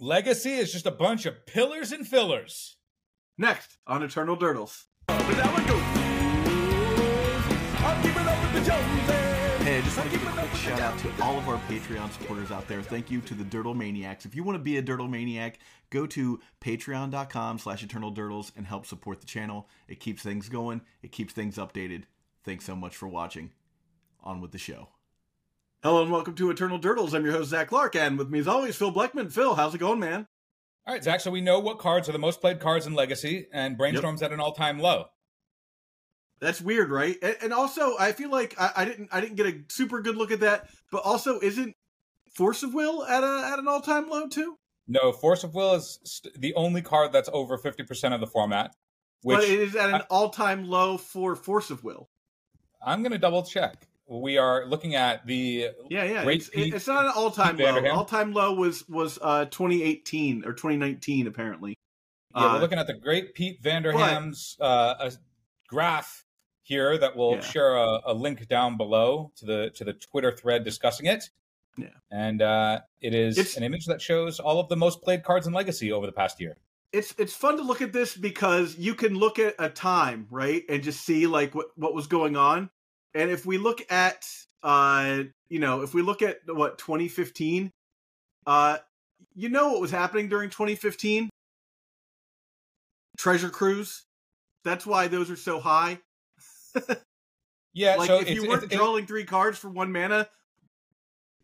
Legacy is just a bunch of pillars and fillers. Next on Eternal Durdles. Hey, I just want to give a quick shout out to all of our Patreon supporters out there. Thank you to the Durdle Maniacs. If you want to be a Durdle Maniac, go to patreon.com slash eternal durdles and help support the channel. It keeps things going, it keeps things updated. Thanks so much for watching. On with the show. Hello and welcome to Eternal Durdles. I'm your host, Zach Clark, and with me as always, Phil Bleckman. Phil, how's it going, man? All right, Zach. So we know what cards are the most played cards in Legacy, and Brainstorm's at an all-time low. That's weird, right? And, and also, I feel like I, I didn't I didn't get a super good look at that. But also, isn't Force of Will at a at an all time low too? No, Force of Will is st- the only card that's over fifty percent of the format. Which but it is at an all time low for Force of Will. I'm going to double check. We are looking at the Yeah, yeah. Great It's, it's not an all time Pete low. All time low was was uh 2018 or 2019 apparently. yeah, Uh, we're looking at the great Pete Van Der Ham's uh, a graph here that we'll Yeah. share a, a link down below to the to the Twitter thread discussing it. Yeah. and uh, it is It's- an image that shows all of the most played cards in Legacy over the past year. it's it's fun to look at this because you can look at a time right and just see like what what was going on and if we look at uh you know if we look at what 2015 uh you know what was happening during 2015 treasure cruise. That's why those are so high. Yeah, like so if you weren't drawing three cards for one mana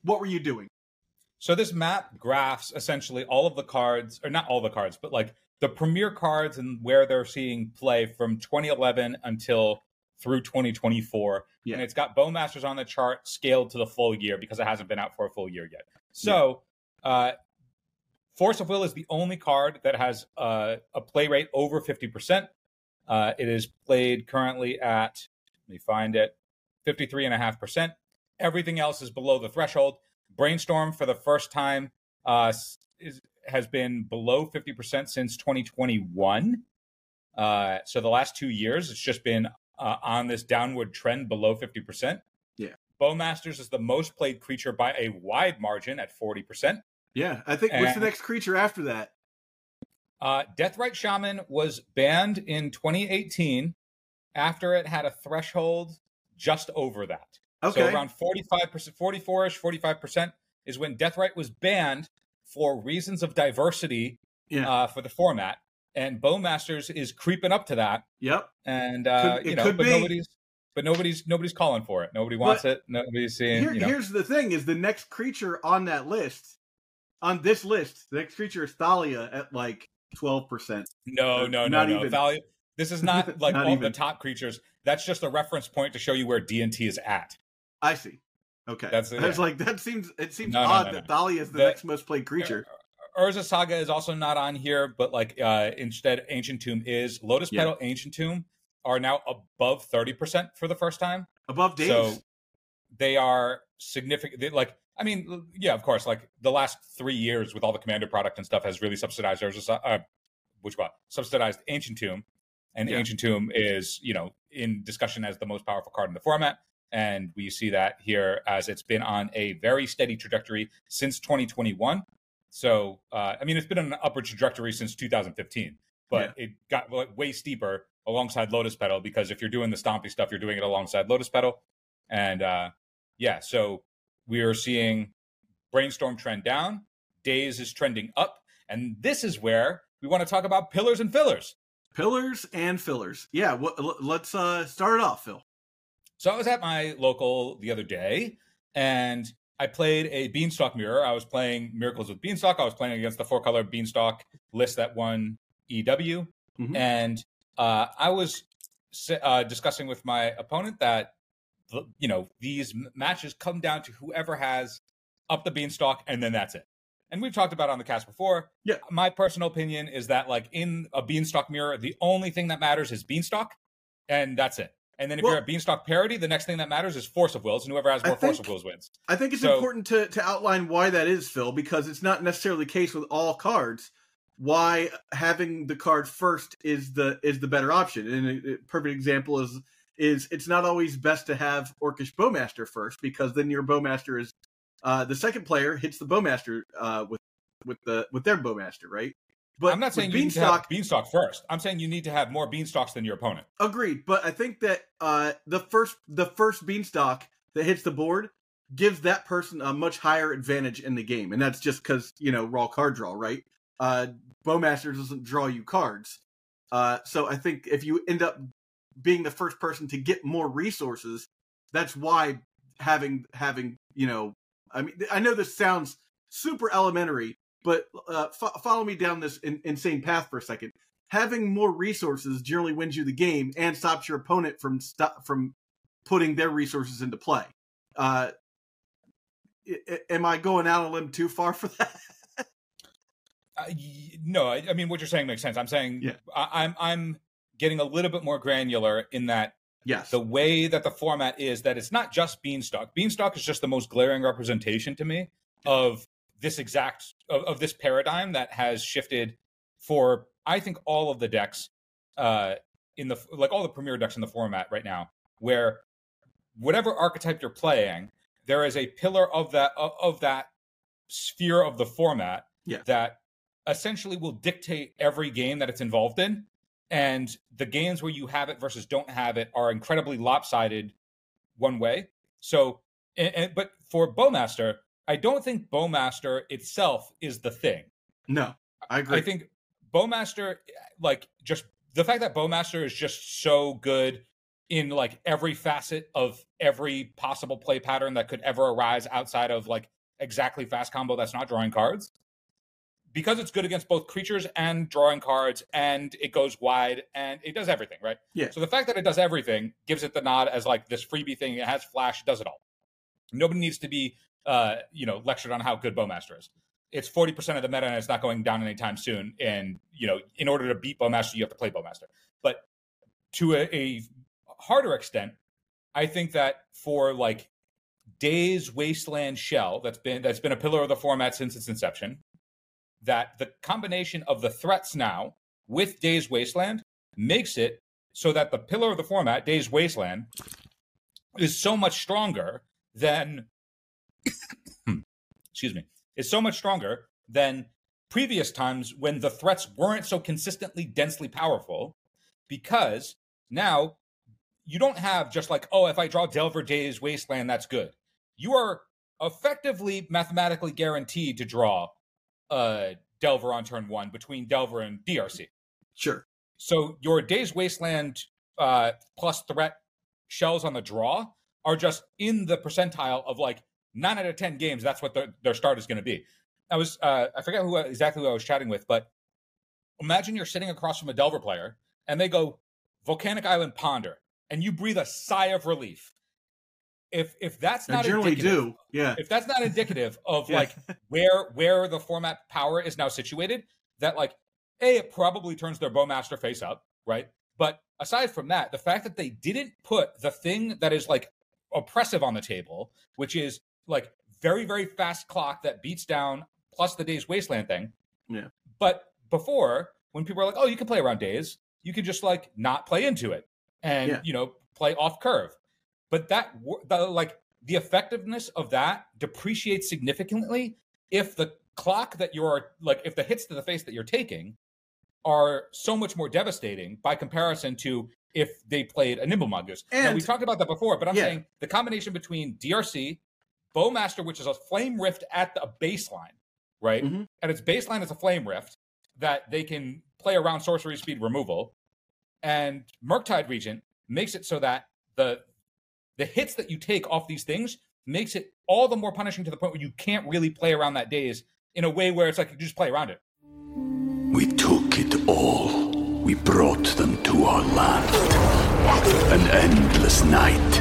what were you doing? So this map graphs essentially all of the cards, or not all the cards, but like the premier cards and where they're seeing play from 2011 until through 2024. Yeah. And it's got Bowmasters on the chart scaled to the full year because it hasn't been out for a full year yet. So uh, Force of Will is the only card that has uh, a play rate over 50%. Uh, it is played currently at, let me find it, 53.5%. Everything else is below the threshold. Brainstorm for the first time uh, is, has been below 50% since 2021. Uh, so the last two years, it's just been uh, on this downward trend below 50%. Yeah. Bowmasters is the most played creature by a wide margin at 40%. yeah i think what's the next creature after that Uh, Deathrite Shaman was banned in 2018 after it had a threshold just over that. okay So around 45%, 44ish, 45% is when Deathrite was banned for reasons of diversity yeah uh, for the format. And Bowmasters is creeping up to that. yep And uh, Could- you know, but be. nobody's but nobody's nobody's calling for it. Nobody wants it. Nobody's seeing, Here, you know. Here's the thing: is the next creature on that list, on this list, the next creature is Thalia at like twelve percent. No, no, no, Not no. even. Thalia, this is not like Not all even. the top creatures. That's just a reference point to show you where D and T is at. I see. Okay, That's- I was like, that seems it seems No, odd no, that no. Thalia is the, The- next most played creature. Urza Saga is also not on here, but like uh instead Ancient Tomb is. Lotus Yeah. Petal, Ancient Tomb are now above 30% for the first time. Above Daze. So they are significant. They, like, I mean, yeah, of course, like the last three years with all the Commander product and stuff has really subsidized Urza Sa- uh, which one? Subsidized Ancient Tomb. And Yeah. Ancient Tomb is, you know, in discussion as the most powerful card in the format. And we see that here as it's been on a very steady trajectory since 2021. So, uh, I mean, it's been on an upward trajectory since 2015, but it got like, way steeper alongside Lotus Petal because if you're doing the stompy stuff, you're doing it alongside Lotus Petal. And uh, yeah, so we are seeing Brainstorm trend down, Daze is trending up. And this is where we want to talk about pillars and fillers. Pillars and fillers. Yeah, l- let's uh, start it off, Phil. So I was at my local the other day and I played a Beanstalk mirror. I was playing Miracles with Beanstalk. I was playing against the four color Beanstalk list that won EW. Mhm. And uh, I was uh, discussing with my opponent that, you know, these m- matches come down to whoever has up the Beanstalk and then that's it. and we've talked about it on the cast before. Yeah. My personal opinion is that like in a beanstalk mirror, the only thing that matters is beanstalk, and that's it. And then if Well- you're a beanstalk parody, the next thing that matters is force of wills, and whoever has more force of wills wins. I think it's So- important to, to outline why that is, Phil, because it's not necessarily the case with all cards. Why having the card first is the is the better option. And a, a perfect example is is it's not always best to have Orcish Bowmaster first because then your Bowmaster is uh, the second player hits the Bowmaster uh, with with the with their Bowmaster, right? But I'm not saying you need to have beanstalk first. I'm saying you need to have more beanstalks than your opponent. Agreed, but I think that uh, the first the first beanstalk that hits the board gives that person a much higher advantage in the game, and that's just because you know raw card draw, right? Uh, Bowmaster doesn't draw you cards, uh, so I think if you end up being the first person to get more resources, that's why having having you know, I mean, I know this sounds super elementary, but uh, fo- follow me down this in- insane path for a second having more resources generally wins you the game and stops your opponent from stop from putting their resources into play. Uh, i- i- am I going out on a limb too far for that? Uh, no, I, I mean what you're saying makes sense. I'm saying Yeah. I, I'm I'm getting a little bit more granular in that yes. the way that the format is that it's not just beanstalk beanstalk is just the most glaring representation to me of this exact of, of this paradigm that has shifted for i think all of the decks uh in the like all the premier decks in the format right now where whatever archetype you're playing there is a pillar of that of, of that sphere of the format Yeah. that essentially will dictate every game that it's involved in and the games where you have it versus don't have it are incredibly lopsided one way. So, and, and- but for Bowmaster, I don't think Bowmaster itself is the thing. no, I agree. I think Bowmaster, like just the fact that Bowmaster is just so good in like every facet of every possible play pattern that could ever arise outside of like exactly fast combo that's not drawing cards. Because it's good against both creatures and drawing cards, and it goes wide and it does everything, right? Yeah. So the fact that it does everything gives it the nod as like this freebie thing. It has flash, does it all. Nobody needs to be, uh, you know, lectured on how good Bowmaster is it's 40% of the meta and it's not going down anytime soon. And, you know, in order to beat Bowmaster, you have to play Bowmaster. But to a, a harder extent, I think that for like Daze Wasteland Shell, that's been that's been a pillar of the format since its inception, that the combination of the threats now with Daze Wasteland makes it so that the pillar of the format, Daze Wasteland, is so much stronger than excuse me, is so much stronger than previous times when the threats weren't so consistently densely powerful because now you don't have just like, oh, if I draw Delver Daze Wasteland, that's good. You are effectively mathematically guaranteed to draw uh, Delver on turn one between Delver and DRC. sure. So your Daze Wasteland uh, plus threat shells on the draw are just in the percentile of like nine out of ten games. That's what their, their start is going to be. I was uh, I forget who exactly who I was chatting with, but imagine you're sitting across from a Delver player and they go Volcanic Island Ponder, and you breathe a sigh of relief. If if that's I not generally indicative, do. Yeah. if that's not indicative of Yeah. like where where the format power is now situated, that like a it probably turns their bowmaster face up, right? But aside from that, the fact that they didn't put the thing that is like oppressive on the table, which is like very very fast clock that beats down plus the Daze wasteland thing. Yeah. But before, when people are like, "Oh, you can play around Daze," you can just like not play into it and Yeah. you know play off curve. But that the like the effectiveness of that depreciates significantly if the clock that you're like if the hits to the face that you're taking are so much more devastating by comparison to if they played a nimble mongoose. now we talked about that before, but I'm Yeah. saying the combination between DRC, Bowmaster, which is a flame rift at the baseline, right? Mhm. At its baseline is a flame rift that they can play around sorcery speed removal, and Murktide Regent makes it so that the the hits that you take off these things makes it all the more punishing to the point where you can't really play around that Daze in a way where it's like you just play around it. We took it all. We brought them to our land. An endless night,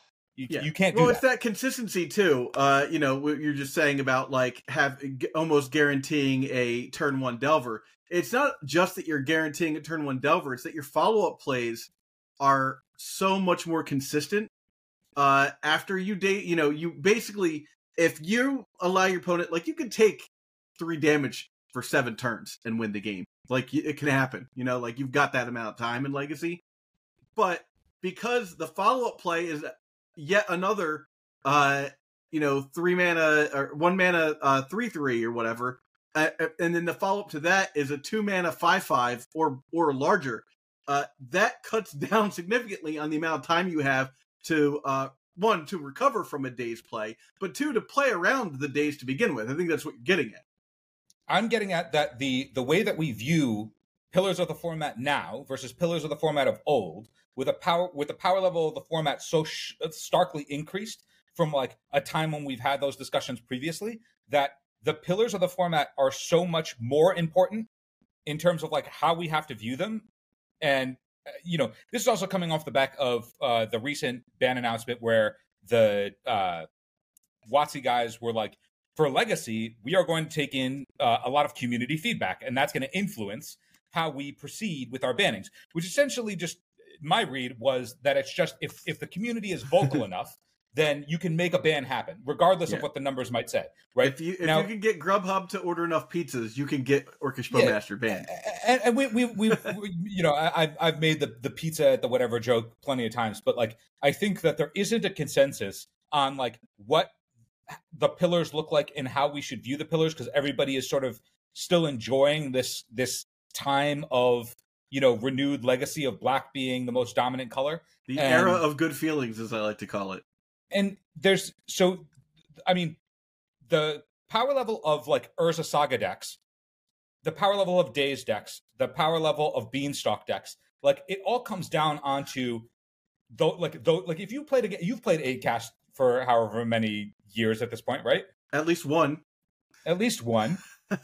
You, Yeah. you can't do well, that. it's that consistency too. Uh, you know, what you're just saying about like have g- almost guaranteeing a turn one delver. It's not just that you're guaranteeing a turn one delver; it's that your follow up plays are so much more consistent. Uh, after you date, you know, you basically if you allow your opponent, like you can take three damage for seven turns and win the game. Like it can happen. You know, like you've got that amount of time in Legacy, but because the follow up play is yet another uh you know three mana or one mana uh three three or whatever uh, uh, and then the follow-up to that is a two mana five five or or larger uh that cuts down significantly on the amount of time you have to uh one to recover from a Daze play but two to play around the Daze to begin with. I think that's what you're getting at. I'm getting at that the the way that we view pillars of the format now versus pillars of the format of old with a power with the power level of the format so sh- starkly increased from like a time when we've had those discussions previously that the pillars of the format are so much more important in terms of like how we have to view them and uh, you know this is also coming off the back of uh, the recent ban announcement where the uh, WotC guys were like, for legacy, we are going to take in uh, a lot of community feedback, and that's going to influence how we proceed with our bannings. Which essentially just my read was that it's just if if the community is vocal enough, then you can make a ban happen, regardless Yeah. of what the numbers might say. Right? if you if Now- you can get grubhub to order enough pizzas you can get orcish Yeah. bowmaster banned and, and we, we, we, we, you know, I, I've, I've made the, the pizza at the whatever joke plenty of times, but like, I think that there isn't a consensus on like what the pillars look like and how we should view the pillars because everybody is sort of still enjoying this, this time of, you know, renewed legacy of black being the most dominant color. the And- era of good feelings as i like to call it. And there's so i mean the power level of like urza saga decks the power level of Daze decks the power level of beanstalk decks like it all comes down onto though like though like if you played again you've played eight cast for however many years at this point right? At least one. At least one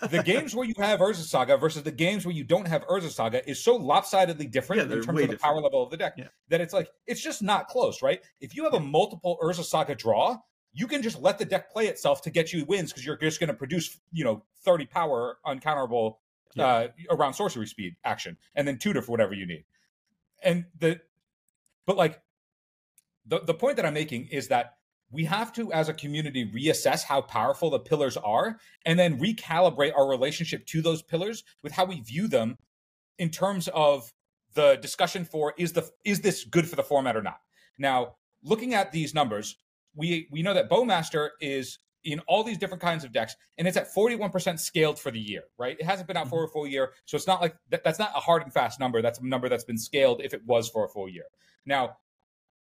the games where you have Urza Saga versus the games where you don't have Urza Saga is so lopsidedly different Yeah, in terms of the power level of the deck Yeah. that it's like it's just not close, right? If you have a multiple Urza Saga draw, you can just let the deck play itself to get you wins because you're just going to produce, you know, 30 power uncounterable uh, around sorcery speed action, and then tutor for whatever you need. And the, but like, the the point that I'm making is that we have to, as a community, reassess how powerful the pillars are, and then recalibrate our relationship to those pillars with how we view them in terms of the discussion for is the is this good for the format or not. Now, looking at these numbers, we we know that Bowmaster is in all these different kinds of decks, and it's at 41% scaled for the year, right? It hasn't been out for a full year, so it's not like that, that's not a hard and fast number. That's a number that's been scaled if it was for a full year. Now,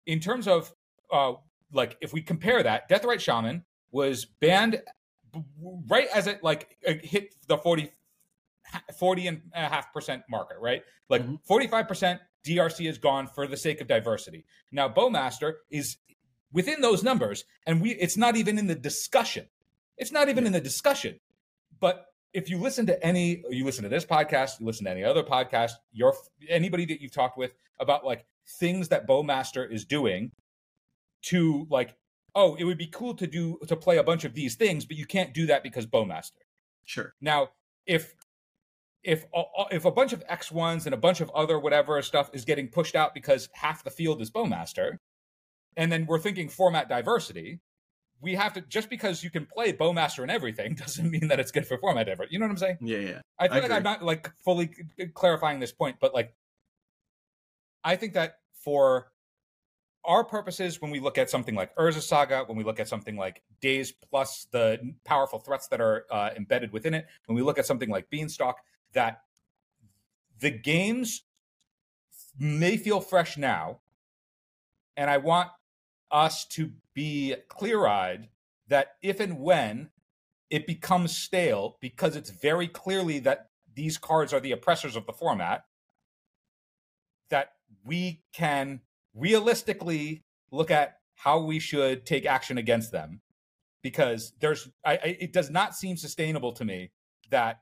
in terms of uh, like if we compare that, Deathrite Shaman was banned b- right as it like uh, hit the 40 40 and a half percent marker, right? Like Mhm. 45% DRC is gone for the sake of diversity. Now Bowmaster is within those numbers and we it's not even in the discussion. It's not even in the discussion. But if you listen to any you listen to this podcast, you listen to any other podcast, your anybody that you've talked with about like things that Bowmaster is doing to like oh, it would be cool to do to play a bunch of these things, but you can't do that because Bowmaster. Sure. Now, if if if a bunch of X ones and a bunch of other whatever stuff is getting pushed out because half the field is Bowmaster, and then we're thinking format diversity, we have to just because you can play Bowmaster and everything doesn't mean that it's good for format diversity. You know what I'm saying? Yeah, yeah. I feel I like I'm not like fully clarifying this point, but like I think that for our purposes, when we look at something like Urza Saga, when we look at something like Daze plus the powerful threats that are uh, embedded within it, when we look at something like Beanstalk, that the games may feel fresh now, and I want us to be clear-eyed that if and when it becomes stale because it's very clearly that these cards are the oppressors of the format that we can realistically look at how we should take action against them. Because there's I, I, it does not seem sustainable to me that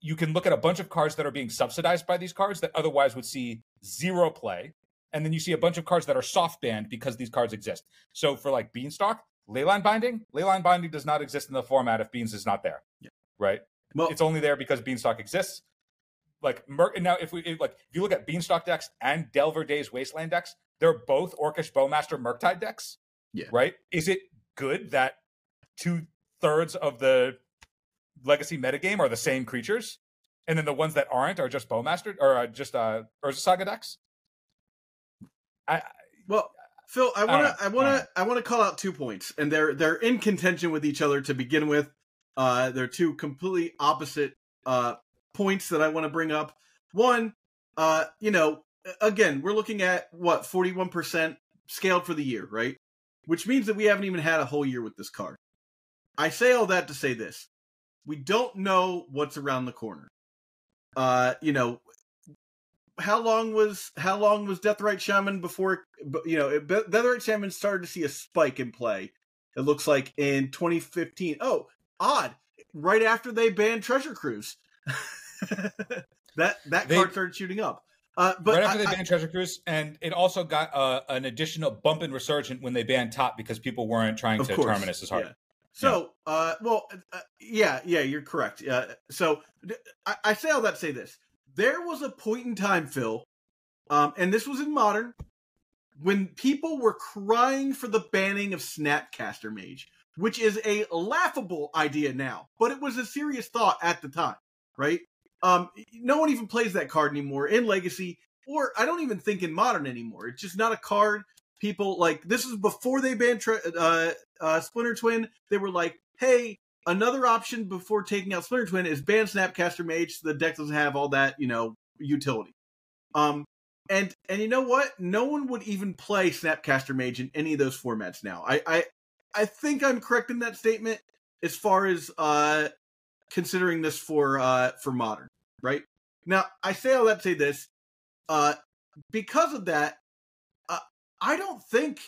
you can look at a bunch of cards that are being subsidized by these cards that otherwise would see zero play. And then you see a bunch of cards that are soft banned because these cards exist. So for like beanstalk leyline binding leyline binding does not exist in the format if beans is not there Yeah. right? Well, it's only there because beanstalk exists. Like Mer- now if we if, like if you look at beanstalk decks and delver Daze wasteland decks they're both orcish bowmaster murktide decks Yeah. right is it good that two thirds of the legacy metagame are the same creatures and then the ones that aren't are just bowmaster or uh, just uh urza saga decks I, Well, Phil, I want to, I want to, I want to call out two points, and they're they're in contention with each other to begin with. Uh, they're two completely opposite uh points that I want to bring up. One, uh, you know, again, we're looking at what forty one percent scaled for the year, right? Which means that we haven't even had a whole year with this card. I say all that to say this: we don't know what's around the corner. Uh, you know, how long was how long was Deathrite Shaman before you know Deathrite Shaman started to see a spike in play? It looks like in 2015. Oh, odd! Right after they banned Treasure Cruise, that that They- card started shooting up. Uh, but right after I- they I- banned treasure cruise and it also got uh, an additional bump in resurgent when they banned top because people weren't trying to course, terminus as hard yeah. So, uh, well, uh, yeah, yeah, you're correct. Uh, so, I, say all that to say this: there was a point in time, Phil, um, and this was in modern, when people were crying for the banning of Snapcaster Mage, which is a laughable idea now, but it was a serious thought at the time, right? Um, no one even plays that card anymore in Legacy, or I don't even think in Modern anymore. It's just not a card. People like this is before they banned Tre- uh, uh, Splinter Twin. They were like, "Hey, another option before taking out Splinter Twin is ban Snapcaster Mage, so the deck doesn't have all that you know utility." Um, and and you know what? No one would even play Snapcaster Mage in any of those formats now. I I I think I'm correct in that statement as far as uh considering this for uh for modern, right? Now, I say all that to say this. Uh because of that, uh, I don't think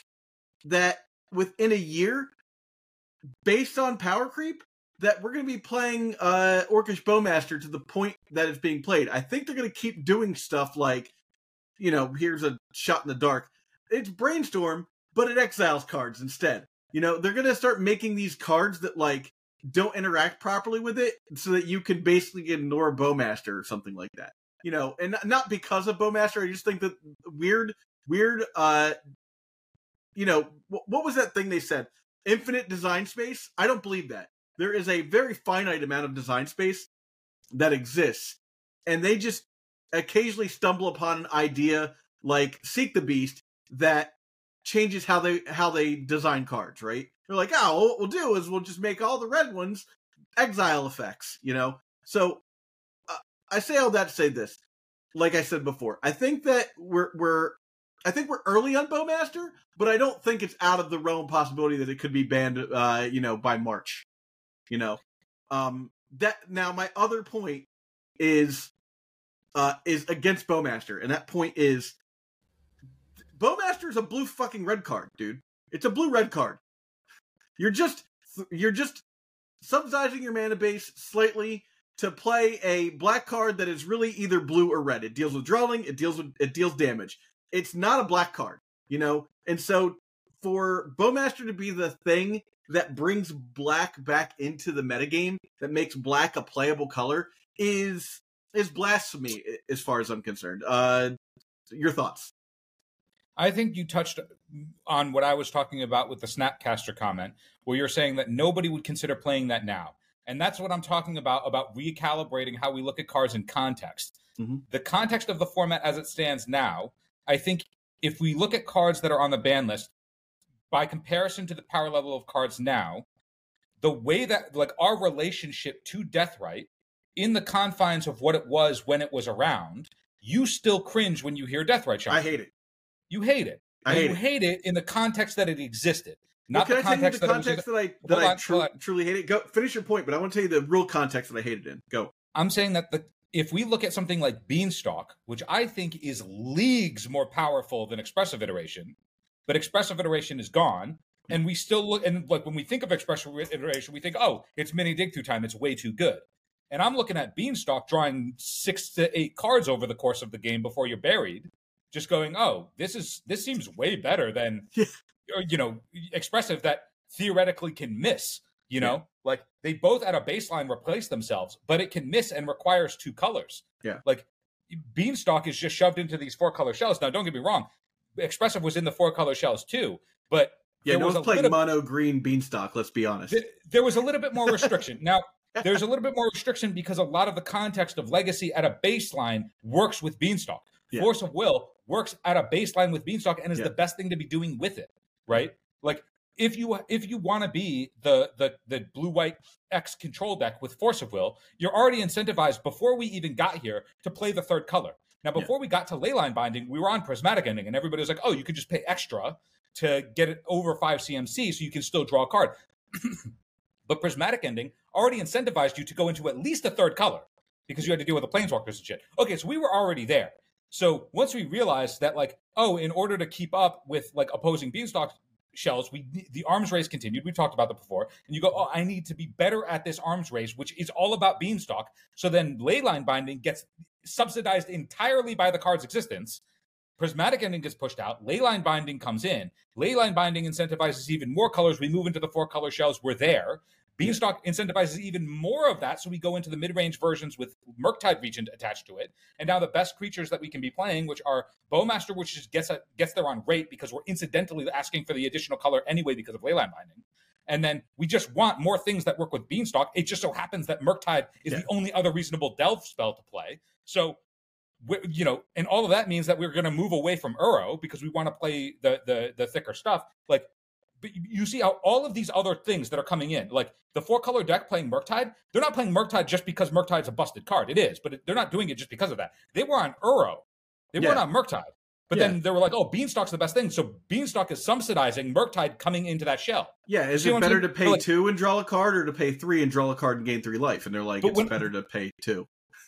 that within a year based on power creep that we're going to be playing uh Orcish Bowmaster to the point that it's being played. I think they're going to keep doing stuff like you know, here's a shot in the dark. It's brainstorm, but it exiles cards instead. You know, they're gonna start making these cards that like don't interact properly with it, so that you can basically ignore Bowmaster or something like that. You know, and not- because of Bowmaster. I just think that weird, weird. uh You know, what was that thing they said? Infinite design space. I don't believe that. There is a very finite amount of design space that exists, and they just occasionally stumble upon an idea like Seek the Beast that changes how they how they design cards, right? They're like, oh, what we'll do is we'll just make all the red ones exile effects, you know. So uh, I say all that to say this. Like I said before, I think that we're we're I think we're early on Bowmaster, but I don't think it's out of the realm possibility that it could be banned, uh, you know, by March. You know, um, that now my other point is uh, is against Bowmaster, and that point is Bowmaster is a blue fucking red card, dude. It's a blue red card. You're just you're just subsidizing your mana base slightly to play a black card that is really either blue or red. It deals with drawing, it deals with it deals damage. It's not a black card, you know. And so for Bowmaster to be the thing that brings black back into the metagame, that makes black a playable color, is is blasphemy as far as I'm concerned. Uh, your thoughts? I think you touched on what I was talking about with the Snapcaster comment, where you're saying that nobody would consider playing that now. And that's what I'm talking about about recalibrating how we look at cards in context. Mhm. The context of the format as it stands now, I think if we look at cards that are on the ban list, by comparison to the power level of cards now, the way that like our relationship to Deathrite in the confines of what it was when it was around, you still cringe when you hear Deathrite Shaman. I hate it. You hate it. I And hate you it. hate it in the context that it existed, Well, not can the I tell you context the that context that I that I on, tru- truly hate it? Go finish your point, but I want to tell you the real context that I hated in. Go. I'm saying that the if we look at something like Beanstalk, which I think is leagues more powerful than Expressive Iteration, but Expressive Iteration is gone, and we still look and like when we think of Expressive Iteration, we think, oh, it's mini dig through time, it's way too good. And I'm looking at Beanstalk drawing six to eight cards over the course of the game before you're buried, just going, oh, this is this seems way better than Yeah. Uh, you know Expressive that theoretically can miss. You know, Yeah. like they both at a baseline replace themselves, but it can miss and requires two colors. Yeah. Like Beanstalk is just shoved into these four color shells. Now, don't get me wrong, Expressive was in the four color shells too, but Yeah, no was one's playing little- mono green beanstalk. Let's be honest. th- there was a little bit more restriction. now, there's a little bit more restriction because a lot of the context of Legacy at a baseline works with Beanstalk. Yeah. Force of Will works at a baseline with Beanstalk and is Yeah. the best thing to be doing with it, right? Like if you if you want to be the the the blue white X control deck with Force of Will, you're already incentivized before we even got here to play the third color. Now, Yeah. before we got to leyline binding, we were on prismatic ending, and everybody was like, "Oh, you could just pay extra to get it over five CMC, so you can still draw a card." but prismatic ending already incentivized you to go into at least a third color because you had to deal with the planeswalkers and shit. Okay, so we were already there. So once we realized that, like, oh, in order to keep up with like opposing beanstalk shells, we the arms race continued. We talked about that before, and you go, oh, I need to be better at this arms race, which is all about beanstalk. So then leyline binding gets subsidized entirely by the card's existence. Prismatic ending gets pushed out. Leyline binding comes in. Leyline binding incentivizes even more colors. We move into the four color shells. We're there. Beanstalk incentivizes even more of that, so we go into the mid-range versions with Murktide Regent attached to it, and now the best creatures that we can be playing, which are Bowmaster, which just gets a, gets there on rate because we're incidentally asking for the additional color anyway because of Leyline Binding, and then we just want more things that work with Beanstalk. It just so happens that Murktide is Yeah. the only other reasonable Delve spell to play, so you know, and all of that means that we're going to move away from Uro because we want to play the the the thicker stuff. Like, but you- see how all of these other things that are coming in, like the four color deck playing Murktide, they're not playing Murktide just because Murktide's a busted card. It is, but it, they're not doing it just because of that. They were on Uro, they Yeah. weren't on Murktide. But Yeah. then they were like, "Oh, Beanstalk's the best thing." So Beanstalk is subsidizing Murktide coming into that shell. Yeah, is See it better to pay Like- two and draw a card, or to pay three and draw a card and gain three life? And they're like, it's when- better to pay two.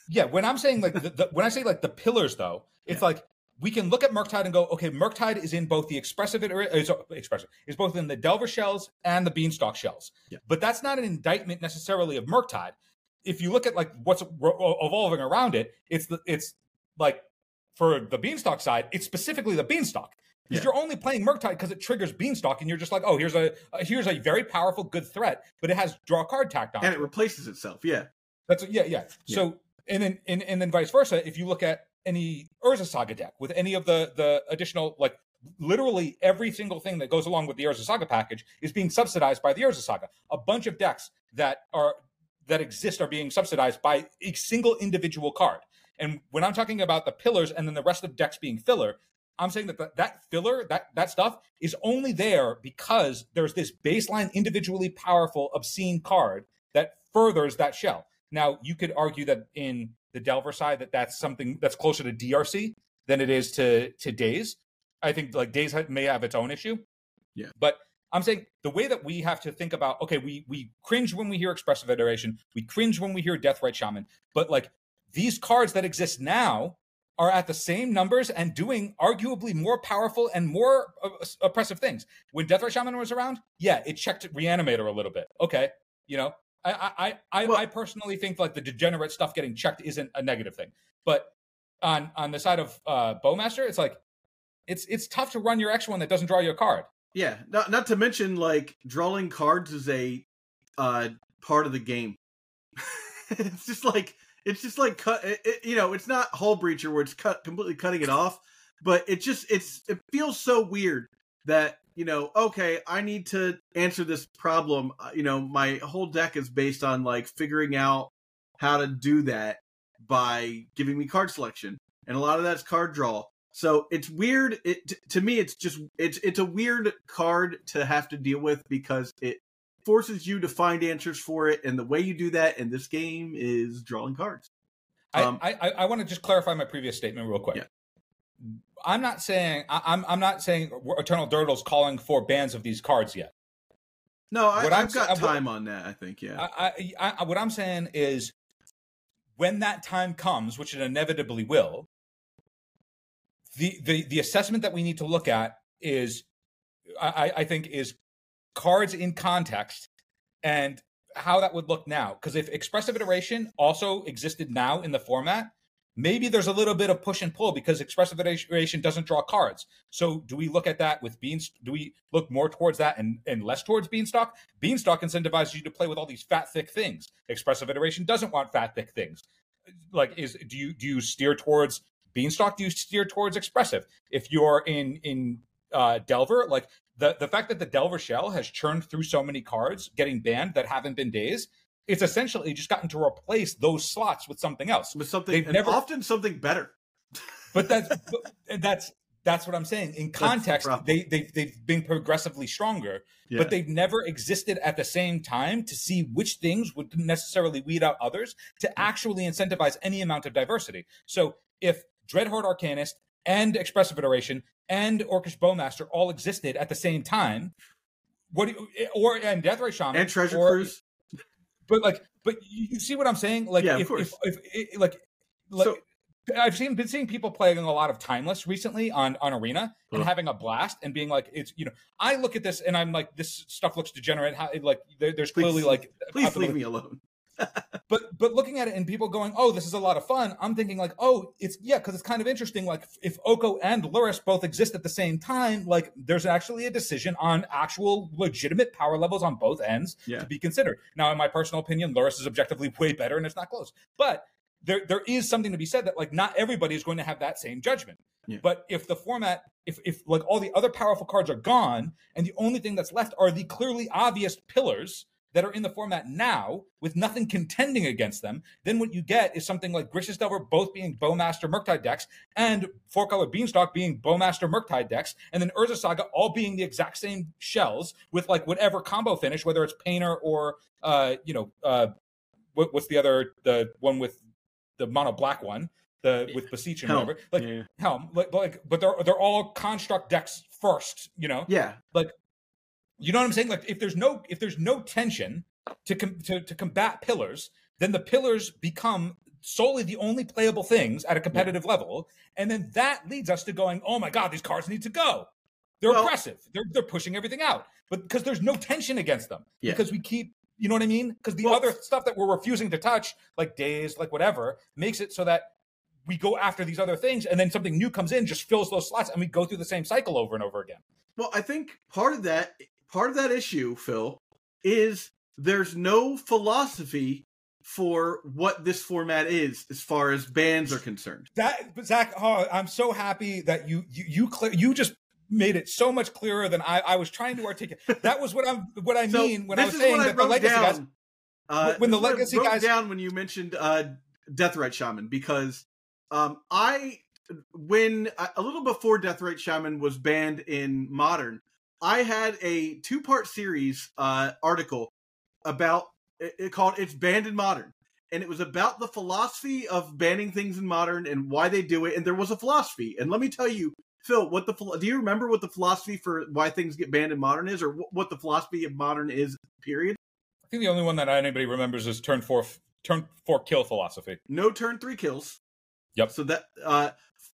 Yeah, when I'm saying like the, the, when I say like the pillars, though, it's like we can look at Murktide and go, okay, Murktide is in both the expressive is expressive is both in the Delver shells and the Beanstalk shells. Yeah. But that's not an indictment necessarily of Murktide. If you look at like what's evolving around it, it's the it's like for the Beanstalk side, it's specifically the Beanstalk. Because Yeah. you're only playing Murktide because it triggers Beanstalk, and you're just like, oh, here's a uh, here's a very powerful, good threat, but it has draw card tacked on. And it replaces itself. Yeah. that's yeah, yeah. So and then and, and then vice versa. If you look at any Urza Saga deck with any of the the additional like literally every single thing that goes along with the Urza Saga package is being subsidized by the Urza Saga. A bunch of decks that are that exist are being subsidized by a single individual card. And when I'm talking about the pillars and then the rest of decks being filler, I'm saying that the, that filler, that that stuff is only there because there's this baseline individually powerful obscene card that furthers that shell. Now, you could argue that in the Delver side that that's something that's closer to DRC than it is to to Daze. I think like Daze may have its own issue. Yeah. But I'm saying the way that we have to think about okay, we we cringe when we hear expressive iteration, we cringe when we hear Deathrite Shaman, but like these cards that exist now are at the same numbers and doing arguably more powerful and more uh, oppressive things. When Deathrite Shaman was around, yeah, it checked Reanimator a little bit. Okay, you know, I I I, Well- I personally think like the degenerate stuff getting checked isn't a negative thing, but on on the side of uh, Bowmaster, it's like it's it's tough to run your X one that doesn't draw you a card. Yeah. Not not to mention like drawing cards is a uh part of the game. it's just like it's just like cut it, it- you know, it's not hull breacher where it's cut completely cutting it off, but it just it's it feels so weird that you know, okay, I need to answer this problem. uh, You know, my whole deck is based on like figuring out how to do that by giving me card selection, and a lot of that's card draw. So it's weird. It to me, it's just it's it's a weird card to have to deal with because it forces you to find answers for it, and the way you do that in this game is drawing cards. Um, I, I I want to just clarify my previous statement real quick. Yeah. I'm not saying I, I'm I'm not saying Eternal Durdle's calling for bans of these cards yet. No, I, I've got uh, what- time on that. I think. Yeah. I, I, I what I'm saying is when that time comes, which it inevitably will, the the the assessment that we need to look at is, I, I think, is cards in context and how that would look now. Because if expressive iteration also existed now in the format, maybe there's a little bit of push and pull because expressive iteration doesn't draw cards. So do we look at that with beans? Do we look more towards that and, and less towards beanstalk? Beanstalk incentivizes you to play with all these fat, thick things. Expressive iteration doesn't want fat, thick things. Like, is do you do you steer towards beanstalk? Do you steer towards expressive? If you're in in uh, Delver, like the the fact that the Delver shell has churned through so many cards getting banned that haven't been Daze, it's essentially just gotten to replace those slots with something else. with something They've and never- often something better. But that's but that's that's what I'm saying. In context, problem. they they've they've been progressively stronger, Yeah. but they've never existed at the same time to see which things would necessarily weed out others to actually incentivize any amount of diversity. So if Dreadhorde Arcanist and Expressive Iteration and Orcish Bowmaster all existed at the same time, what do you, or and Deathrite Shaman and Treasure or- Cruise. But like, but you see what I'm saying? Like, Yeah, of if, if, if, if like, like So- I've seen been seeing people playing a lot of timeless recently on on arena and Ugh. having a blast and being like, it's you know, I look at this and I'm like, this stuff looks degenerate. How like there, there's Please- clearly like, Please leave me alone. But but looking at it and people going, oh, this is a lot of fun. I'm thinking like, oh, it's yeah, because it's kind of interesting. Like if Oko and Lurrus both exist at the same time, like there's actually a decision on actual legitimate power levels on both ends Yeah. to be considered. Now, in my personal opinion, Lurrus is objectively way better, and it's not close. But there there is something to be said that like not everybody is going to have that same judgment. Yeah. But if the format, if if like all the other powerful cards are gone, and the only thing that's left are the clearly obvious pillars that are in the format now with nothing contending against them, then what you get is something like Grixis Delver both being Bowmaster Murktide decks and Four Color Beanstalk being Bowmaster Murktide decks, and then Urza Saga all being the exact same shells with like whatever combo finish, whether it's Painter or uh, you know, uh what, what's the other the one with the mono black one, the with Beseech and Helm. whatever. Like yeah. Helm, like, like but they're they're all construct decks first, you know? yeah. You know what I'm saying? Like if there's no if there's no tension to com- to, to combat pillars, then the pillars become solely the only playable things at a competitive level, and then that leads us to going, oh my god, these cards need to go. They're Well- aggressive. They're they're pushing everything out, but because there's no tension against them, Yeah. because we keep. You know what I mean? Because the Well- other stuff that we're refusing to touch, like Daze, like whatever, makes it so that we go after these other things, and then something new comes in, just fills those slots, and we go through the same cycle over and over again. Well, I think part of that part of that issue, Phil, is there's no philosophy for what this format is as far as bands are concerned. That Zach, oh, I'm so happy that you you you clear you just made it so much clearer than I, I was trying to articulate. That was what I'm what I So mean when I was saying I that the legacy down. guys. uh, when the legacy wrote guys- down when you mentioned uh, Death Deathrite Shaman because um, I when a little before Death Deathrite Shaman was banned in Modern, I had a two part series uh, article about it, it called "It's Banned in Modern." And it was about the philosophy of banning things in modern and why they do it. And there was a philosophy. And let me tell you, Phil, what the do you remember what the philosophy for why things get banned in modern is, or what the philosophy of modern is? Period. I think the only one that anybody remembers is turn four turn four kill philosophy. no turn three kills. Yep. So that uh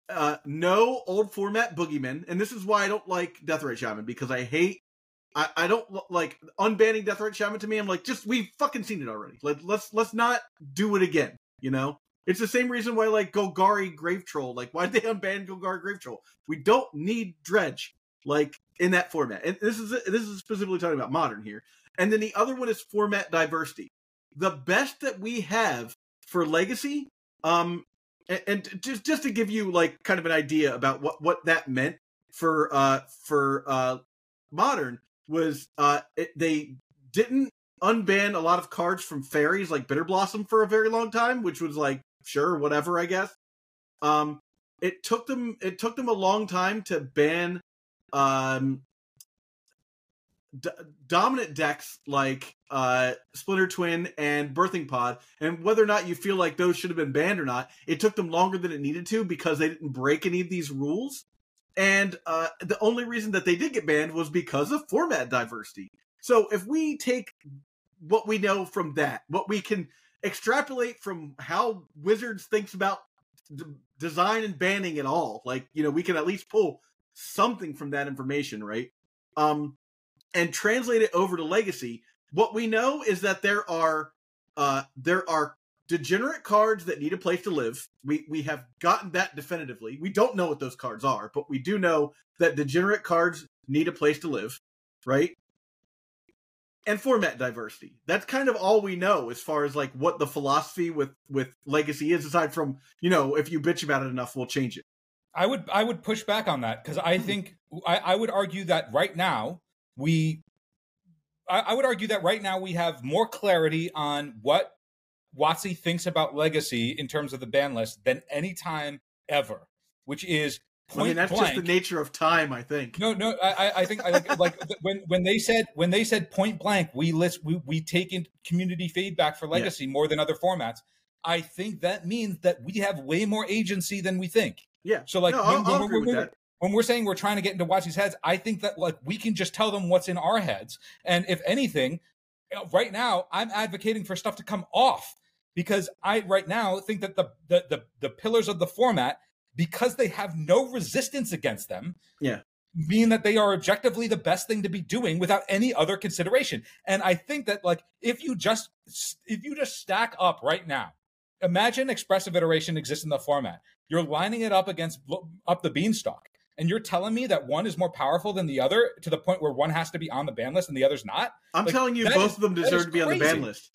uh no old format boogeymen, and this is why I don't like Deathrite Shaman because I hate I, I don't like unbanning Deathrite Shaman to me. I'm like, just we've fucking seen it already. Let let's let's not do it again. You know, it's the same reason why like Golgari Grave Troll. Like, why did they unban Golgari Grave Troll? We don't need Dredge like in that format. And this is this is specifically talking about modern here. And then the other one is format diversity. The best that we have for Legacy, um, and, just just to give you like kind of an idea about what what that meant for uh for uh modern was uh it, they didn't unban a lot of cards from fairies like bitter blossom for a very long time which was like sure whatever i guess. Um it took them it took them a long time to ban um d- dominant decks like uh splinter twin and birthing pod and whether or not you feel like those should have been banned or not it took them longer than it needed to because they didn't break any of these rules and uh the only reason that they did get banned was because of format diversity so if we take what we know from that what we can extrapolate from how Wizards thinks about d- design and banning at all. Like, you know, we can at least pull something from that information, right? Um, and translate it over to Legacy. What we know is that there are uh there are degenerate cards that need a place to live. We we have gotten that definitively. We don't know what those cards are, but we do know that degenerate cards need a place to live, right? And format diversity. That's kind of all we know as far as like what the philosophy with with legacy is aside from, you know, if you bitch about it enough, we'll change it. I would I would push back on that because I think I, I would argue that right now we I, I would argue that right now we have more clarity on what WotC thinks about legacy in terms of the ban list than any time ever, which is point I mean, that's blank. just the nature of time, I think. No, no, I, I think I think like when when they said when they said point blank, we list we we take in community feedback for legacy more than other formats. I think that means that we have way more agency than we think. Yeah. So like No, when, I'll- when I'll we're- agree with when that. When we're saying we're trying to get into WotC's heads, I think that like we can just tell them what's in our heads. And if anything, right now I'm advocating for stuff to come off because I right now think that the the the, the pillars of the format because they have no resistance against them Yeah. mean that they are objectively the best thing to be doing without any other consideration. And I think that like if you just if you just stack up right now, imagine expressive iteration exists in the format. You're lining it up against up the beanstalk. And you're telling me that one is more powerful than the other to the point where one has to be on the ban list and the other's not? I'm Like, telling you, both is- of them deserve to be on the ban list.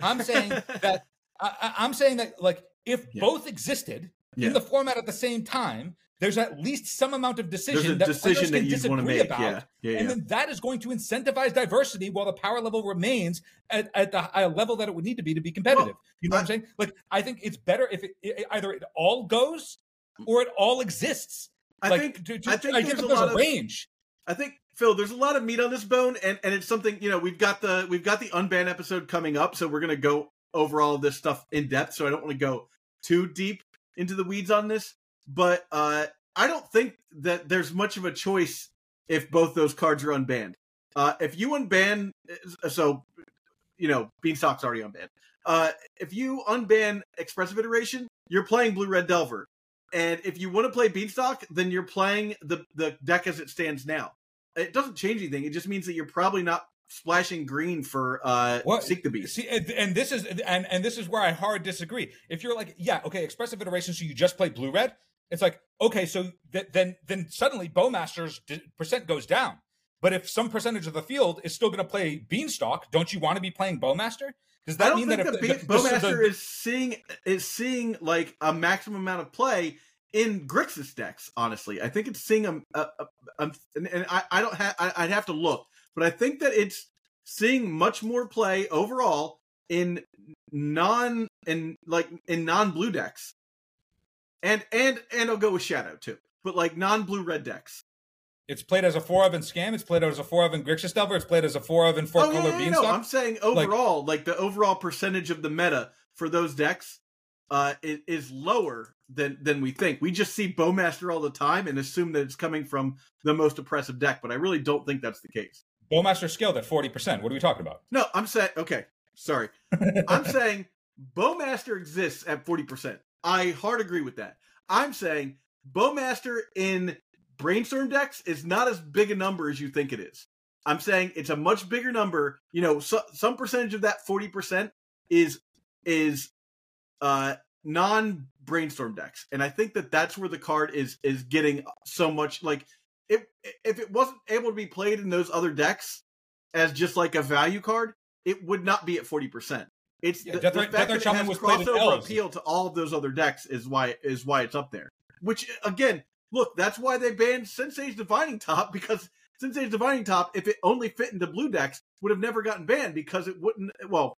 I'm saying that I, I- I'm saying that like if Yeah. both existed Yeah. in the format at the same time, there's at least some amount of decision that decision that you'd want to make. about, Yeah. Yeah. and yeah. then that is going to incentivize diversity while the power level remains at, at the high level that it would need to be to be competitive. Well, you know what I'm saying? Like I think it's better if it, it either it all goes mm. or it all exists. I like, think to, to, I think I there's a there's lot a of range. I think Phil, there's a lot of meat on this bone, and and it's something you know we've got the we've got the unbanned episode coming up, so we're gonna go over all of this stuff in depth. So I don't want to go too deep into the weeds on this, but uh, I don't think that there's much of a choice if both those cards are unbanned. Uh, if you unban, so you know Beanstalk's already unbanned. Uh, if you unban expressive iteration, you're playing Blue Red Delver. And if you want to play Beanstalk, then you're playing the, the deck as it stands now. It doesn't change anything. It just means that you're probably not splashing green for uh What- Seek the Beast. See, and, and this is and and this is where I hard disagree. If you're like, yeah, okay, expressive iteration, so you just play blue red. It's like, okay, so th- then then suddenly Bowmaster's d- percent goes down. But if some percentage of the field is still going to play Beanstalk, don't you want to be playing Bowmaster? Does I that don't mean think that that if the- the- Bowmaster the- is seeing is seeing like a maximum amount of play in Grixis decks. Honestly, I think it's seeing a, a, a, a and, and I, I don't have I'd have to look, but I think that it's seeing much more play overall in non in like in non blue decks, and and and I'll go with Shadow too, but like non blue red decks. It's played as a four of in Scam, it's played as a four of in Grixis Delver, it's played as a four four oh, yeah, color yeah, yeah, Beanstalk. no, I'm saying overall, like, the overall percentage of the meta for those decks uh, is, is lower than than we think. We just see Bowmaster all the time and assume that it's coming from the most oppressive deck, but I really don't think that's the case. Bowmaster scaled at forty percent. What are we talking about? No, I'm saying okay, sorry. I'm saying Bowmaster exists at 40%. I hard agree with that. I'm saying Bowmaster in brainstorm decks is not as big a number as you think it is. I'm saying it's a much bigger number. You know, so, some percentage of that 40% is is uh non brainstorm decks. And I think that that's where the card is is getting so much like if if it wasn't able to be played in those other decks as just like a value card, it would not be at 40%. It's Yeah, the, Death the fact Death that it has was played in crossover appeal to all of those other decks is why is why it's up there. Which again, look, that's why they banned Sensei's Divining Top because Sensei's Divining Top, if it only fit into blue decks, would have never gotten banned because it wouldn't. Well,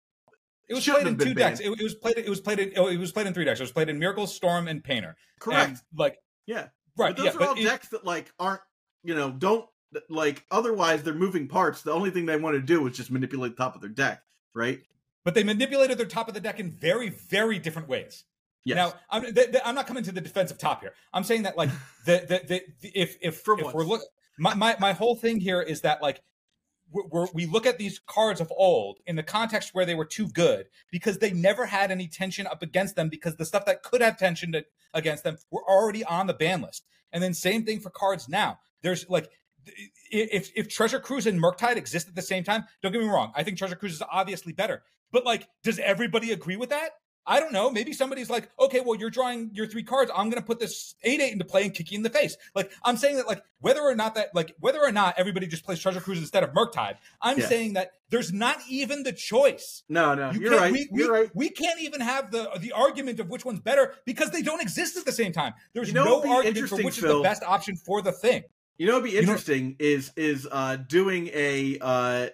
It was played in two decks. It, it was played. It was played in. oh, It was played in three decks. It was played in Miracle, Storm, and Painter. correct. And, like yeah, right. but those yeah, are all it- decks that like aren't you know don't like otherwise they're moving parts. The only thing they want to do is just manipulate the top of their deck, right? but they manipulated their top of the deck in very, very different ways. Yes. Now, I'm, th- th- I'm not coming to the defensive top here. I'm saying that like the the, the, the if if, For if once. we're look my, my my whole thing here is that like we're, we look at these cards of old in the context where they were too good because they never had any tension up against them because the stuff that could have tension to, against them were already on the ban list. And then same thing for cards now. There's like if if Treasure Cruise and Murktide exist at the same time, don't get me wrong. I think Treasure Cruise is obviously better. But like, does everybody agree with that? I don't know. Maybe somebody's like, okay, well, you're drawing your three cards. I'm going to put this eight eight into play and kick you in the face. Like, I'm saying that, like, whether or not that, like, whether or not everybody just plays Treasure Cruise instead of Murktide, I'm yeah. saying that there's not even the choice. No, no, you are right. We, you're we, right. We can't even have the the argument of which one's better because they don't exist at the same time. There's you know no argument for which Phil, is the best option for the thing. You know, what'd be interesting you know, is is uh doing a uh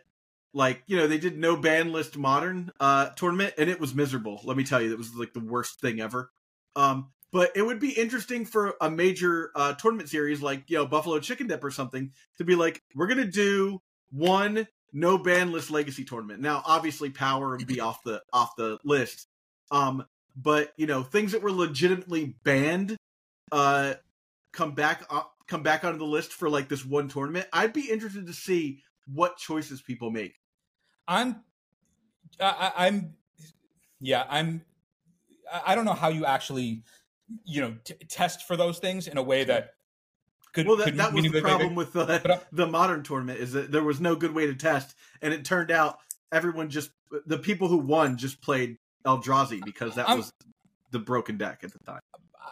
like you know they did no ban list modern uh tournament and it was miserable let me tell you it was like the worst thing ever. Um but it would be interesting for a major uh tournament series like you know buffalo chicken dip or something to be like we're gonna do one no ban list legacy tournament. Now obviously power would be off the off the list. Um but you know things that were legitimately banned uh come back uh, come back onto the list for like this one tournament i'd be interested to see what choices people make. I'm, I, I'm, yeah, I'm. I don't know how you actually, you know, t- test for those things in a way that could. Well, that, could that was the problem with the the modern tournament is that there was no good way to test, and it turned out everyone just the people who won just played Eldrazi because that I'm, was the broken deck at the time.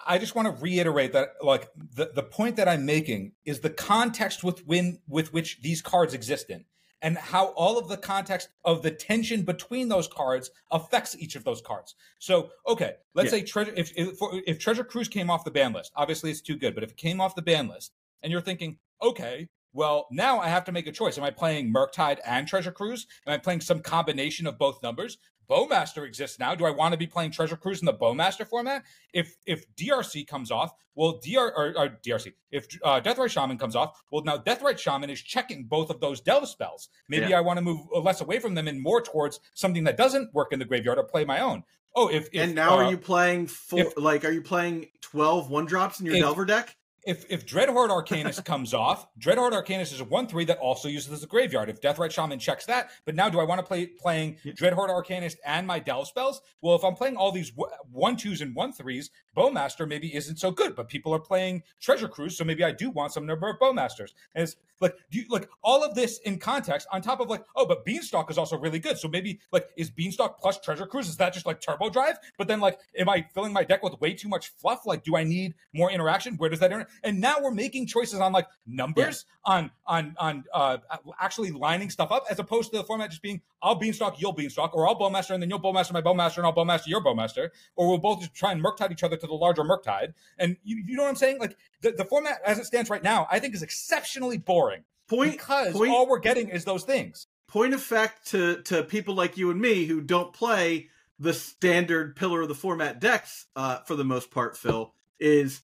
I just want to reiterate that like the, the point that I'm making is the context with when with which these cards exist in and how all of the context of the tension between those cards affects each of those cards. So, okay, let's yeah. say treasure if if, if Treasure Cruise came off the ban list, obviously it's too good, but if it came off the ban list and you're thinking, okay, well, now I have to make a choice. Am I playing Murktide and Treasure Cruise? Am I playing some combination of both numbers? Bowmaster exists now. Do I want to be playing Treasure Cruise in the Bowmaster format? If if DRC comes off, well, DR or, or DRC. If uh, Deathrite Shaman comes off, well, now Deathrite Shaman is checking both of those delve spells. Maybe yeah. I want to move less away from them and more towards something that doesn't work in the graveyard or play my own. Oh, if, if and now uh, are you playing four? if, like are you playing 12 one drops in your if, Delver deck? If if Dreadhorde Arcanist comes off, Dreadhorde Arcanist is a one three that also uses the graveyard. If Deathrite Shaman checks that, but now do I want to play playing Dreadhorde Arcanist and my Delve spells? Well, if I'm playing all these one twos and one threes, Bowmaster maybe isn't so good. But people are playing Treasure Cruise, so maybe I do want some number of Bowmasters. And it's like you, like all of this in context on top of like oh, but Beanstalk is also really good. So maybe like is Beanstalk plus Treasure Cruise is that just like Turbo Drive? But then like am I filling my deck with way too much fluff? Like do I need more interaction? Where does that? Inter- and now we're making choices on like numbers, yeah. on on on uh actually lining stuff up, as opposed to the format just being I'll beanstalk, you'll beanstalk, or I'll bowmaster, and then you'll bowmaster my bowmaster, and I'll bowmaster your bowmaster, or we'll both just try and murktide each other to the larger murktide. And you, you know what I'm saying? Like the, the format as it stands right now, I think is exceptionally boring. Point because point, all we're getting is those things. Point of fact to to people like you and me who don't play the standard pillar of the format decks uh, for the most part, Phil, is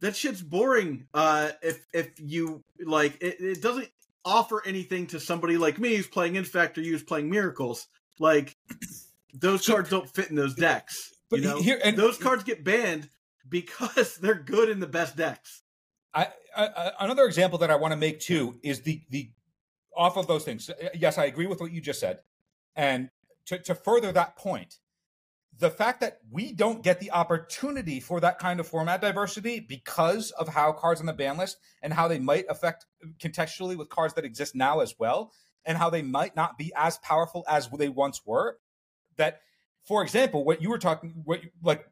that shit's boring. Uh, if if you like, it, it doesn't offer anything to somebody like me who's playing Infect or you who's playing Miracles. Like those cards don't fit in those decks. But you know, here, and, those cards get banned because they're good in the best decks. I, I, another example that I want to make too is the the off of those things. Uh, yes, I agree with what you just said, and to, to further that point, the fact that we don't get the opportunity for that kind of format diversity because of how cards on the ban list and how they might affect uh, contextually with cards that exist now as well, and how they might not be as powerful as they once were. That, for example, what you were talking, what like,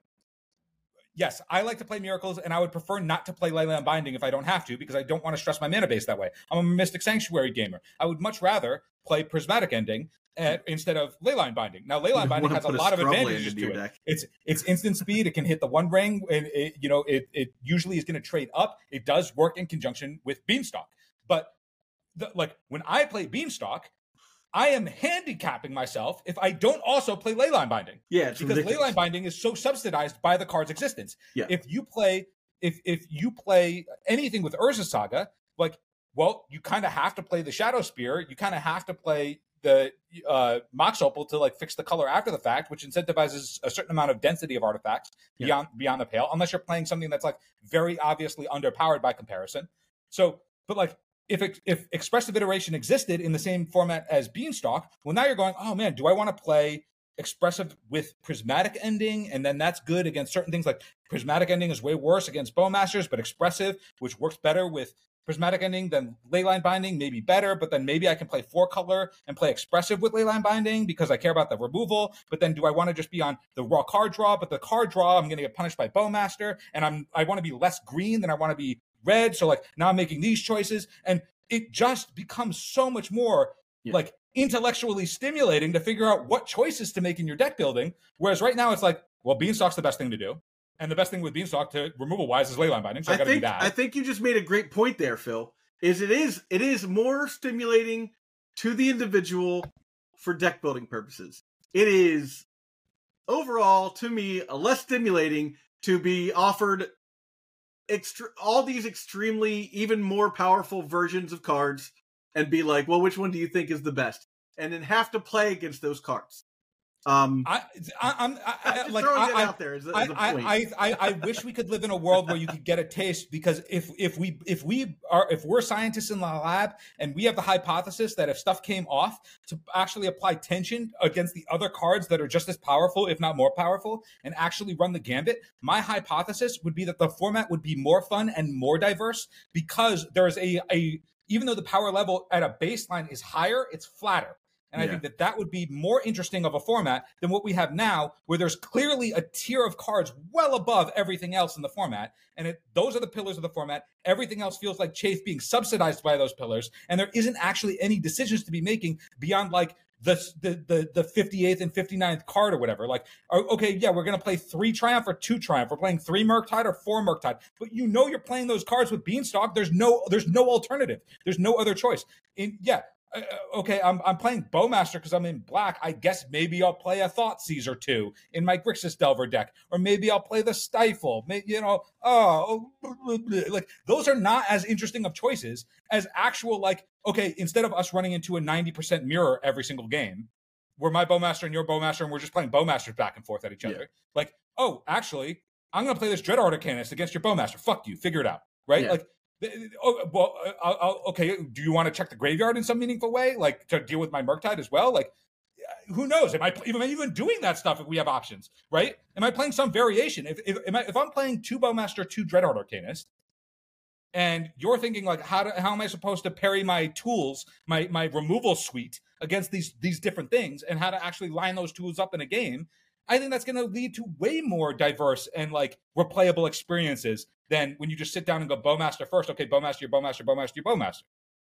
yes, I like to play miracles, and I would prefer not to play Leyline Binding if I don't have to because I don't want to stress my mana base that way. I'm a Mystic Sanctuary gamer. I would much rather play Prismatic Ending eh, at, instead of leyline binding. Now, leyline binding has a lot of advantages to it. Deck. It's it's instant speed. It can hit the one ring, and it, you know it it usually is going to trade up. It does work in conjunction with Beanstalk, but the, like when I play Beanstalk. I am handicapping myself if I don't also play leyline binding. Yeah, because leyline binding is so subsidized by the card's existence. Yeah. If you play if if you play anything with Urza Saga, like well, you kind of have to play the Shadow Spear. You kind of have to play the uh, Mox Opal to like fix the color after the fact, which incentivizes a certain amount of density of artifacts yeah. beyond beyond the pale, unless you're playing something that's like very obviously underpowered by comparison. So, but like if if expressive iteration existed in the same format as Beanstalk, well, now you're going, oh man, do I want to play expressive with prismatic ending and then that's good against certain things like prismatic ending is way worse against bowmasters but expressive which works better with prismatic ending than leyline binding maybe better but then maybe i can play four color and play expressive with leyline binding because i care about the removal but then do i want to just be on the raw card draw but the card draw i'm going to get punished by bowmaster and i'm i want to be less green than i want to be red so like now i'm making these choices and it just becomes so much more yeah. like intellectually stimulating to figure out what choices to make in your deck building. Whereas right now it's like, well, Beanstalk's the best thing to do. And the best thing with Beanstalk to removal wise is leyline binding. So I, I gotta think do that. I think you just made a great point there, Phil. Is it is it is more stimulating to the individual for deck building purposes. It is overall to me less stimulating to be offered extra all these extremely even more powerful versions of cards and be like, well, which one do you think is the best? And then have to play against those cards. Um, I, I, I'm I, like throwing I, it out there as, as I, I, I, I wish we could live in a world where you could get a taste because if if we if we are if we're scientists in the lab and we have the hypothesis that if stuff came off to actually apply tension against the other cards that are just as powerful if not more powerful and actually run the gambit, my hypothesis would be that the format would be more fun and more diverse because there's a a even though the power level at a baseline is higher, it's flatter. And yeah. I think that that would be more interesting of a format than what we have now, where there's clearly a tier of cards well above everything else in the format. And it, those are the pillars of the format. Everything else feels like Chase being subsidized by those pillars. And there isn't actually any decisions to be making beyond like the the the, 58th and 59th card or whatever. Like, oh, okay, yeah, we're gonna play three triumph or two triumph. We're playing three Murktide or four Murktide. But you know you're playing those cards with Beanstalk. There's no there's no alternative. There's no other choice. In yeah, Uh, uh, okay, I'm I'm playing Bowmaster because I'm in black. I guess maybe I'll play a Thoughtseize or two in my Grixis Delver deck, or maybe I'll play the Stifle. Maybe, you know, oh, like those are not as interesting of choices as actual like. Okay, instead of us running into a 90% mirror every single game, where my Bowmaster and your Bowmaster, and we're just playing Bowmasters back and forth at each other. Yeah. Like, oh, actually, I'm gonna play this Dread Arcanist against your Bowmaster. Fuck you, figure it out, right? Yeah. Like Oh, well, uh, okay. Do you want to check the graveyard in some meaningful way, like to deal with my Murktide as well? Like, who knows? Am I even even doing that stuff if we have options, right? Am I playing some variation? If if, I, if I'm playing two Bowmaster, two Dreadhorde Arcanist, and you're thinking like, how do, how am I supposed to parry my tools, my my removal suite against these these different things, and how to actually line those tools up in a game? I think that's going to lead to way more diverse and like replayable experiences than when you just sit down and go Bowmaster first. Okay, Bowmaster, your Bowmaster, Bowmaster, your Bowmaster.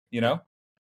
You know.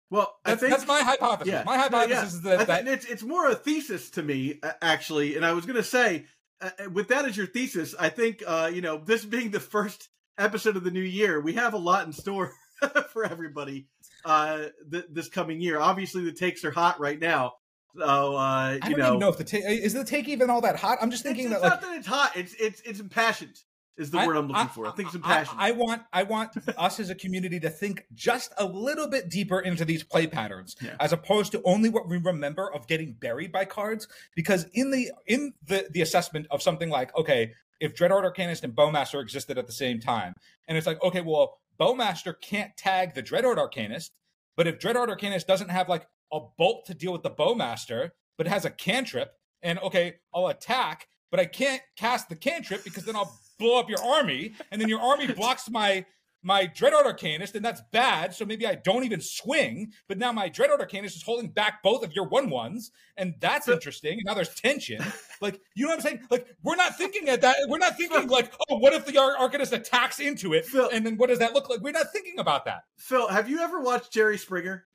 Well, that's, think, that's my hypothesis. Yeah, my hypothesis yeah. is that, that it's it's more a thesis to me actually, and I was going to say uh, uh, with that as your thesis, I think uh, you know this being the first episode of the new year, we have a lot in store for everybody uh, th- this coming year. Obviously, the takes are hot right now. So uh, I don't know, even know if the take is the take even all that hot. I'm just thinking it's, it's that not that it's hot. It's it's it's impassioned is the I, word I'm looking I, for. I think some passion. I, I, want I want us as a community to think just a little bit deeper into these play patterns, yeah. as opposed to only what we remember of getting buried by cards. Because in the in the the assessment of something like, okay, if Dreadhorde Arcanist and Bowmaster existed at the same time, and it's like, okay, well, Bowmaster can't tag the Dreadhorde Arcanist, but if Dreadhorde Arcanist doesn't have like a bolt to deal with the Bowmaster, but has a cantrip, and okay, I'll attack, but I can't cast the cantrip because then I'll blow up your army, and then your army blocks my my Dreadhorde Arcanist, and that's bad. So maybe I don't even swing. But now my Dreadhorde Arcanist is holding back both of your one ones, and that's interesting. And now there's tension. Like you know what I'm saying? Like we're not thinking at that. We're not thinking like, oh, what if the Ar- Arcanist attacks into it, Phil, and then what does that look like? We're not thinking about that. Phil, have you ever watched Jerry Springer?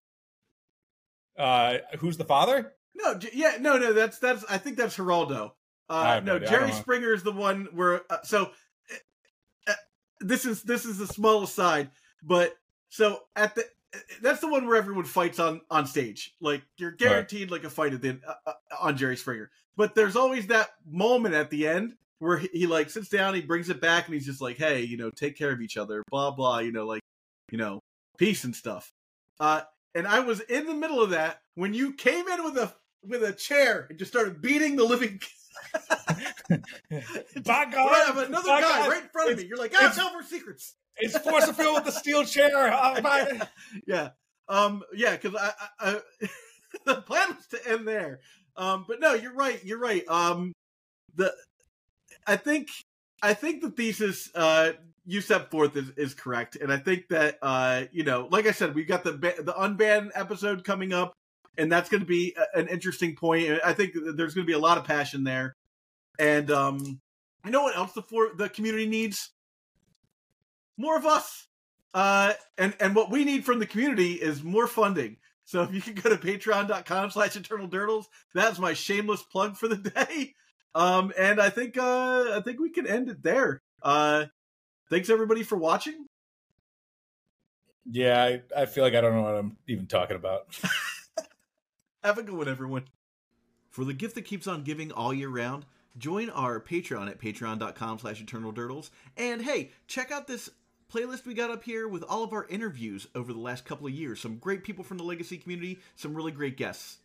Uh, who's the father? No, yeah, no, no. That's that's. I think that's Geraldo. Uh, no, Jerry Springer is the one where. Uh, so uh, uh, this is this is a small aside, but so at the that's the one where everyone fights on on stage. Like you're guaranteed right. like a fight at the uh, uh, on Jerry Springer. But there's always that moment at the end where he, he, like sits down, he brings it back, and he's just like, "Hey, you know, take care of each other." Blah blah. You know, like you know, peace and stuff. Uh, and I was in the middle of that when you came in with a with a chair and just started beating the living By God, right, another guy God. right in front of me. You're like, ah, tell our secrets. It's Force of with the steel chair. My. yeah. Um. Yeah. Because I, I, I the plan was to end there. Um. But no, you're right. You're right. Um. The I think I think the thesis uh you set forth is, is correct, and I think that uh you know, like I said, we've got the the unbanned episode coming up, and that's going to be an interesting point. I think there's going to be a lot of passion there, and um, you know what else the for the community needs? More of us. Uh, and and what we need from the community is more funding. So if you can go to patreon.com slash eternal durdles, that's my shameless plug for the day. Um, and I think uh, I think we can end it there. Uh, thanks everybody for watching. Yeah, I, I feel like I don't know what I'm even talking about. Have a good one, everyone. For the gift that keeps on giving all year round, join our Patreon at patreon.com slash eternaldurdles. And hey, check out this playlist we got up here with all of our interviews over the last couple of years. Some great people from the Legacy community, some really great guests.